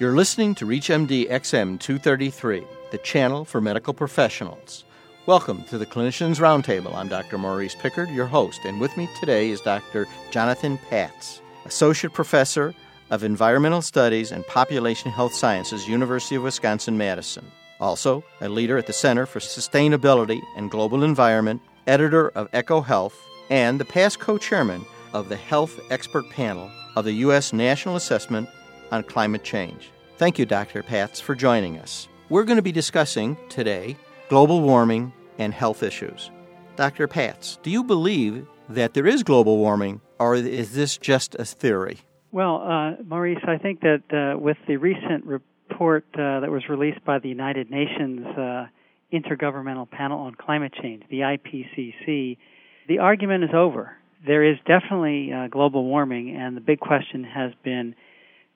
You're listening to ReachMD XM 233, the channel for medical professionals. Welcome to the Clinicians Roundtable. I'm Dr. Maurice Pickard, your host, and with me today is Dr. Jonathan Patz, Associate Professor of Environmental Studies and Population Health Sciences, University of Wisconsin Madison. Also, a leader at the Center for Sustainability and Global Environment, editor of EcoHealth, and the past co chairman of the Health Expert Panel of the U.S. National Assessment on Climate Change. Thank you, Dr. Patz, for joining us. We're going to be discussing today global warming and health issues. Dr. Patz, do you believe that there is global warming, or is this just a theory? Well, uh, Maurice, I think that uh, with the recent report uh, that was released by the United Nations uh, Intergovernmental Panel on Climate Change, the IPCC, the argument is over. There is definitely uh, global warming, and the big question has been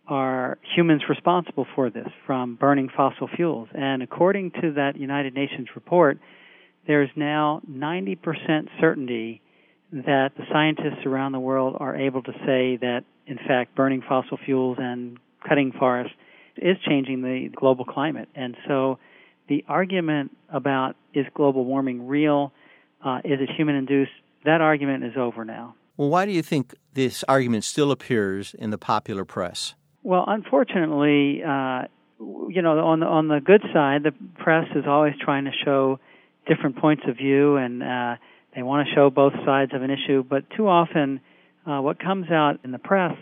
are humans responsible for this from burning fossil fuels? And according to that United Nations report, there's now 90% certainty that the scientists around the world are able to say that, in fact, burning fossil fuels and cutting forests is changing the global climate. And so the argument about is global warming real, uh, is it human induced, that argument is over now. Well, why do you think this argument still appears in the popular press? Well, unfortunately, uh, you know, on the on the good side, the press is always trying to show different points of view, and uh, they want to show both sides of an issue. But too often, uh, what comes out in the press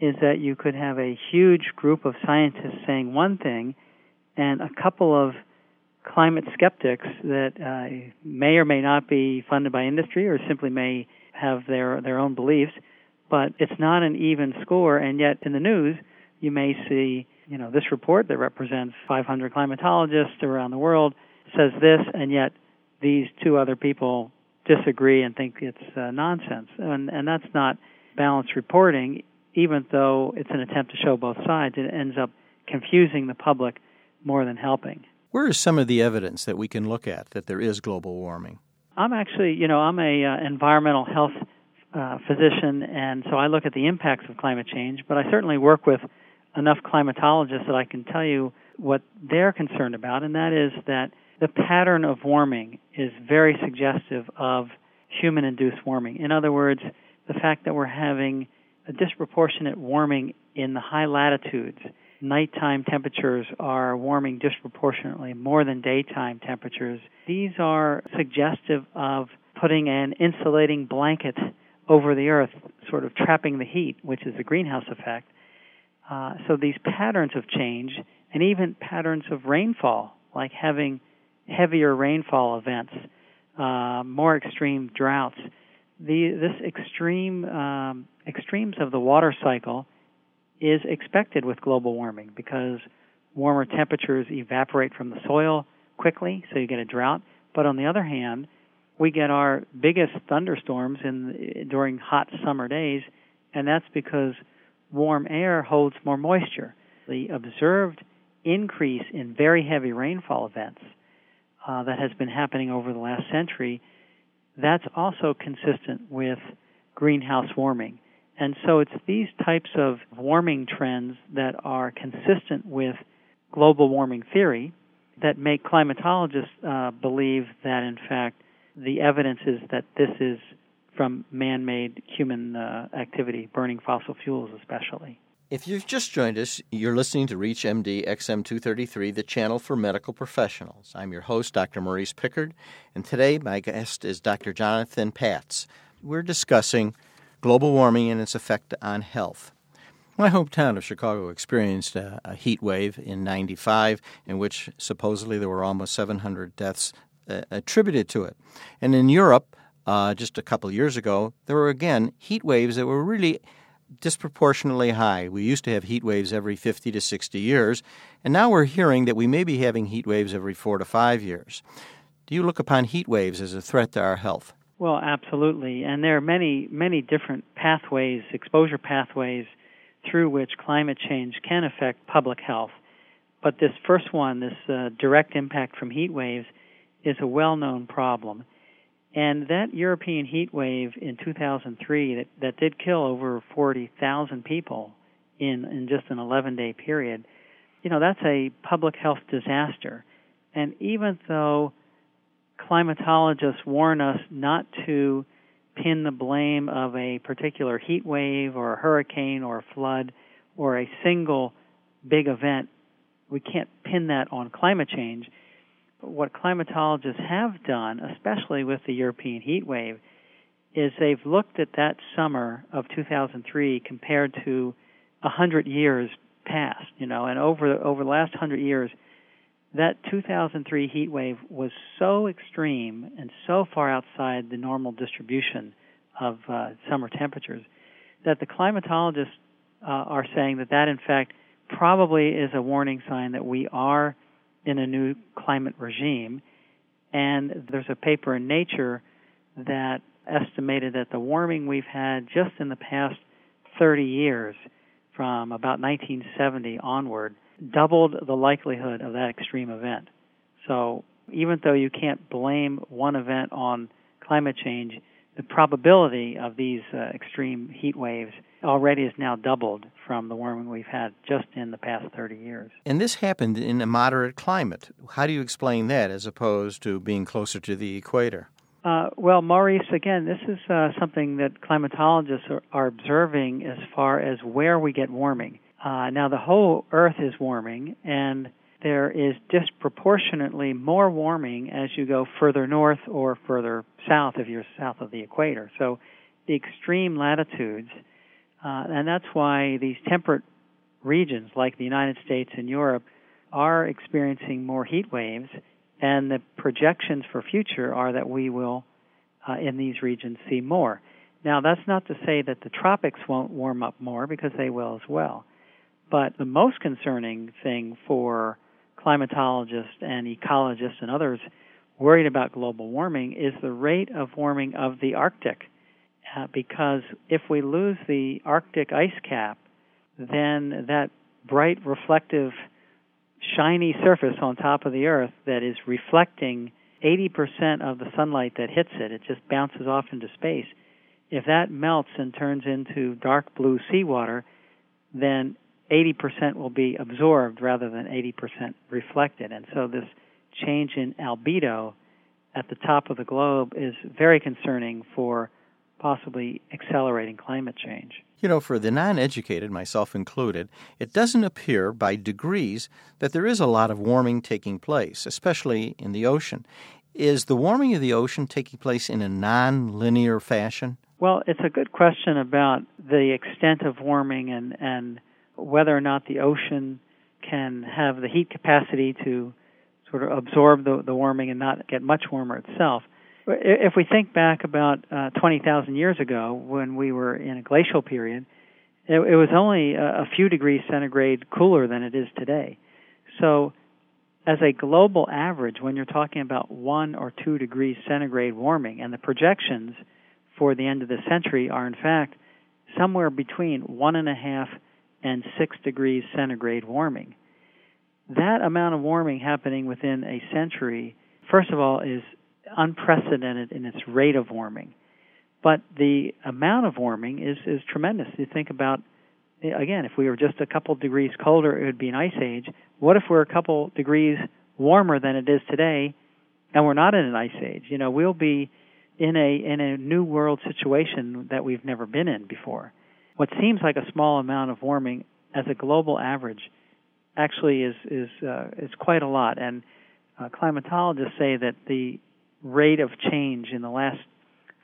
is that you could have a huge group of scientists saying one thing, and a couple of climate skeptics that uh, may or may not be funded by industry or simply may have their their own beliefs, but it's not an even score. And yet, in the news you may see, you know, this report that represents 500 climatologists around the world says this, and yet these two other people disagree and think it's uh, nonsense. And, and that's not balanced reporting, even though it's an attempt to show both sides. It ends up confusing the public more than helping. Where is some of the evidence that we can look at that there is global warming? I'm actually, you know, I'm a uh, environmental health uh, physician, and so I look at the impacts of climate change. But I certainly work with enough climatologists that I can tell you what they're concerned about, and that is that the pattern of warming is very suggestive of human induced warming. In other words, the fact that we're having a disproportionate warming in the high latitudes. Nighttime temperatures are warming disproportionately more than daytime temperatures. These are suggestive of putting an insulating blanket over the earth, sort of trapping the heat, which is the greenhouse effect. Uh, so these patterns of change and even patterns of rainfall, like having heavier rainfall events, uh, more extreme droughts. The, this extreme um, extremes of the water cycle is expected with global warming because warmer temperatures evaporate from the soil quickly, so you get a drought. But on the other hand, we get our biggest thunderstorms in during hot summer days, and that's because warm air holds more moisture. The observed increase in very heavy rainfall events uh, that has been happening over the last century, that's also consistent with greenhouse warming. And so it's these types of warming trends that are consistent with global warming theory that make climatologists uh, believe that, in fact, the evidence is that this is from man made human uh, activity, burning fossil fuels especially. If you've just joined us, you're listening to ReachMD XM233, the channel for medical professionals. I'm your host, Dr. Maurice Pickard, and today my guest is Dr. Jonathan Patz. We're discussing global warming and its effect on health. My hometown of Chicago experienced a, a heat wave in 95 in which supposedly there were almost 700 deaths uh, attributed to it. And in Europe, uh, just a couple years ago, there were again heat waves that were really disproportionately high. We used to have heat waves every 50 to 60 years, and now we're hearing that we may be having heat waves every four to five years. Do you look upon heat waves as a threat to our health? Well, absolutely. And there are many, many different pathways, exposure pathways, through which climate change can affect public health. But this first one, this uh, direct impact from heat waves, is a well known problem. And that European heat wave in 2003 that, that did kill over 40,000 people in, in just an 11 day period, you know, that's a public health disaster. And even though climatologists warn us not to pin the blame of a particular heat wave or a hurricane or a flood or a single big event, we can't pin that on climate change. What climatologists have done, especially with the European heat wave, is they've looked at that summer of 2003 compared to 100 years past, you know, and over over the last 100 years that 2003 heat wave was so extreme and so far outside the normal distribution of uh, summer temperatures that the climatologists uh, are saying that that in fact probably is a warning sign that we are in a new climate regime and there's a paper in nature that estimated that the warming we've had just in the past 30 years from about 1970 onward doubled the likelihood of that extreme event. So even though you can't blame one event on climate change, the probability of these uh, extreme heat waves already is now doubled from the warming we've had just in the past 30 years. And this happened in a moderate climate. How do you explain that as opposed to being closer to the equator? Uh, well, Maurice, again, this is uh, something that climatologists are, are, observing as far as where we get warming. Uh, now, the whole Earth is warming, and there is disproportionately more warming as you go further north or further south if you're south of the equator. So, the extreme latitudes, uh, and that's why these temperate regions like the United States and Europe are experiencing more heat waves, and the projections for future are that we will, uh, in these regions, see more. Now, that's not to say that the tropics won't warm up more because they will as well. But the most concerning thing for climatologists and ecologists and others worried about global warming is the rate of warming of the Arctic. Uh, because if we lose the Arctic ice cap, then that bright, reflective, shiny surface on top of the Earth that is reflecting 80% of the sunlight that hits it, it just bounces off into space. If that melts and turns into dark blue seawater, then 80% will be absorbed rather than 80% reflected. And so this change in albedo at the top of the globe is very concerning for possibly accelerating climate change. You know, for the non educated, myself included, it doesn't appear by degrees that there is a lot of warming taking place, especially in the ocean. Is the warming of the ocean taking place in a non linear fashion? Well, it's a good question about the extent of warming and, and whether or not the ocean can have the heat capacity to sort of absorb the, the warming and not get much warmer itself. If we think back about uh, 20,000 years ago when we were in a glacial period, it, it was only a, a few degrees centigrade cooler than it is today. So, as a global average, when you're talking about one or two degrees centigrade warming, and the projections for the end of the century are in fact somewhere between one and a half and 6 degrees centigrade warming. That amount of warming happening within a century, first of all, is unprecedented in its rate of warming. But the amount of warming is, is tremendous. You think about, again, if we were just a couple degrees colder, it would be an ice age. What if we're a couple degrees warmer than it is today and we're not in an ice age? You know, we'll be in a in a new world situation that we've never been in before what seems like a small amount of warming as a global average actually is is uh, is quite a lot. And uh, climatologists say that the rate of change in the last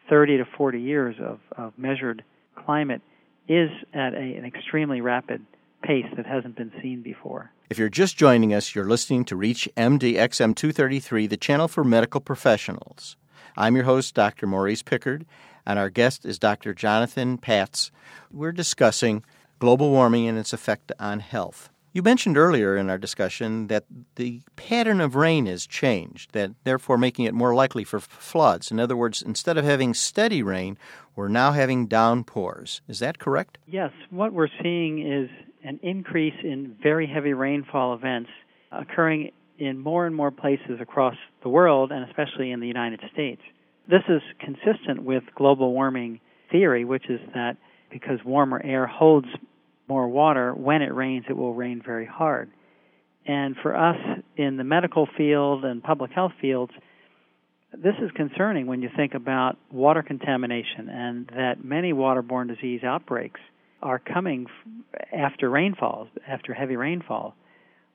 30 to 40 years of, of measured climate is at a, an extremely rapid pace that hasn't been seen before. If you're just joining us, you're listening to Reach MDXM 233, the channel for medical professionals. I'm your host, Dr. Maurice Pickard, and our guest is Dr. Jonathan Patz. We're discussing global warming and its effect on health. You mentioned earlier in our discussion that the pattern of rain has changed, that therefore making it more likely for floods. In other words, instead of having steady rain, we're now having downpours. Is that correct? Yes. What we're seeing is an increase in very heavy rainfall events occurring in more and more places across the world, and especially in the United States. This is consistent with global warming theory, which is that because warmer air holds more water, when it rains, it will rain very hard. And for us in the medical field and public health fields, this is concerning when you think about water contamination and that many waterborne disease outbreaks are coming after rainfalls, after heavy rainfall.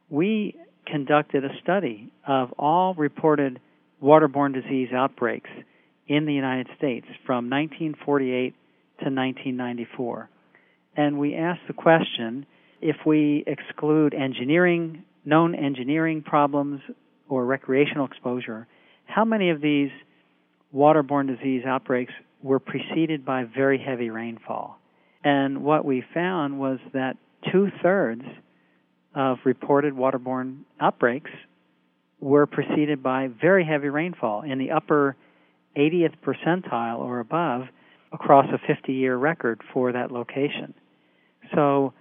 We conducted a study of all reported waterborne disease outbreaks in the United States from 1948 to 1994. And we asked the question if we exclude engineering, known engineering problems, or recreational exposure, how many of these waterborne disease outbreaks were preceded by very heavy rainfall? And what we found was that two thirds of reported waterborne outbreaks were preceded by very heavy rainfall in the upper 80th percentile or above across a 50 year record for that location. So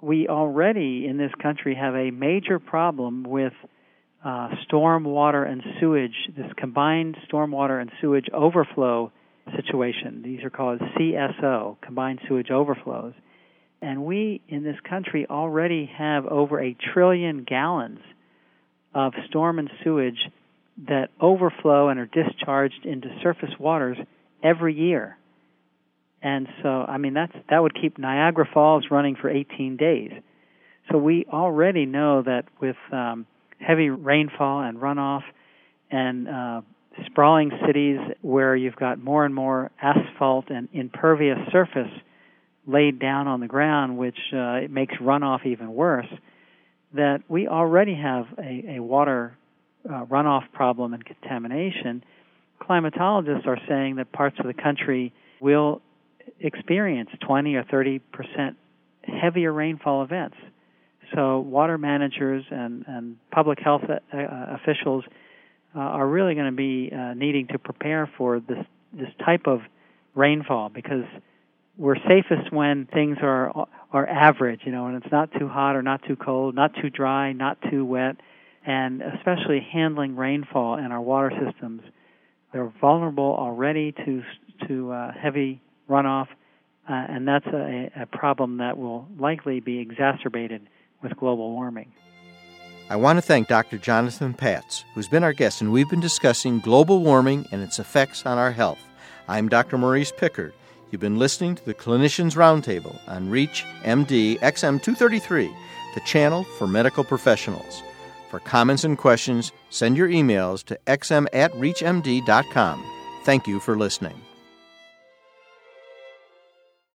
we already in this country have a major problem with uh, storm water and sewage, this combined stormwater and sewage overflow situation. These are called CSO, combined sewage overflows. And we in this country already have over a trillion gallons of storm and sewage that overflow and are discharged into surface waters every year. And so, I mean, that's that would keep Niagara Falls running for 18 days. So we already know that with um, heavy rainfall and runoff and uh, sprawling cities where you've got more and more asphalt and impervious surface laid down on the ground, which uh, it makes runoff even worse, that we already have a, a water uh, runoff problem and contamination. Climatologists are saying that parts of the country will experience 20 or 30 percent heavier rainfall events. So, water managers and, and public health uh, uh officials uh, are really going to be uh, needing to prepare for this this type of rainfall because we're safest when things are are average, you know, and it's not too hot or not too cold, not too dry, not too wet, and especially handling rainfall in our water systems. They're vulnerable already to to uh, heavy runoff, uh, and that's a, a problem that will likely be exacerbated with global warming. I want to thank Dr. Jonathan Patz, who's been our guest, and we've been discussing global warming and its effects on our health. I'm Dr. Maurice Pickard. You've been listening to the Clinicians Roundtable on REACH MD XM233, the channel for medical professionals. For comments and questions, send your emails to xm at reachmd.com. Thank you for listening.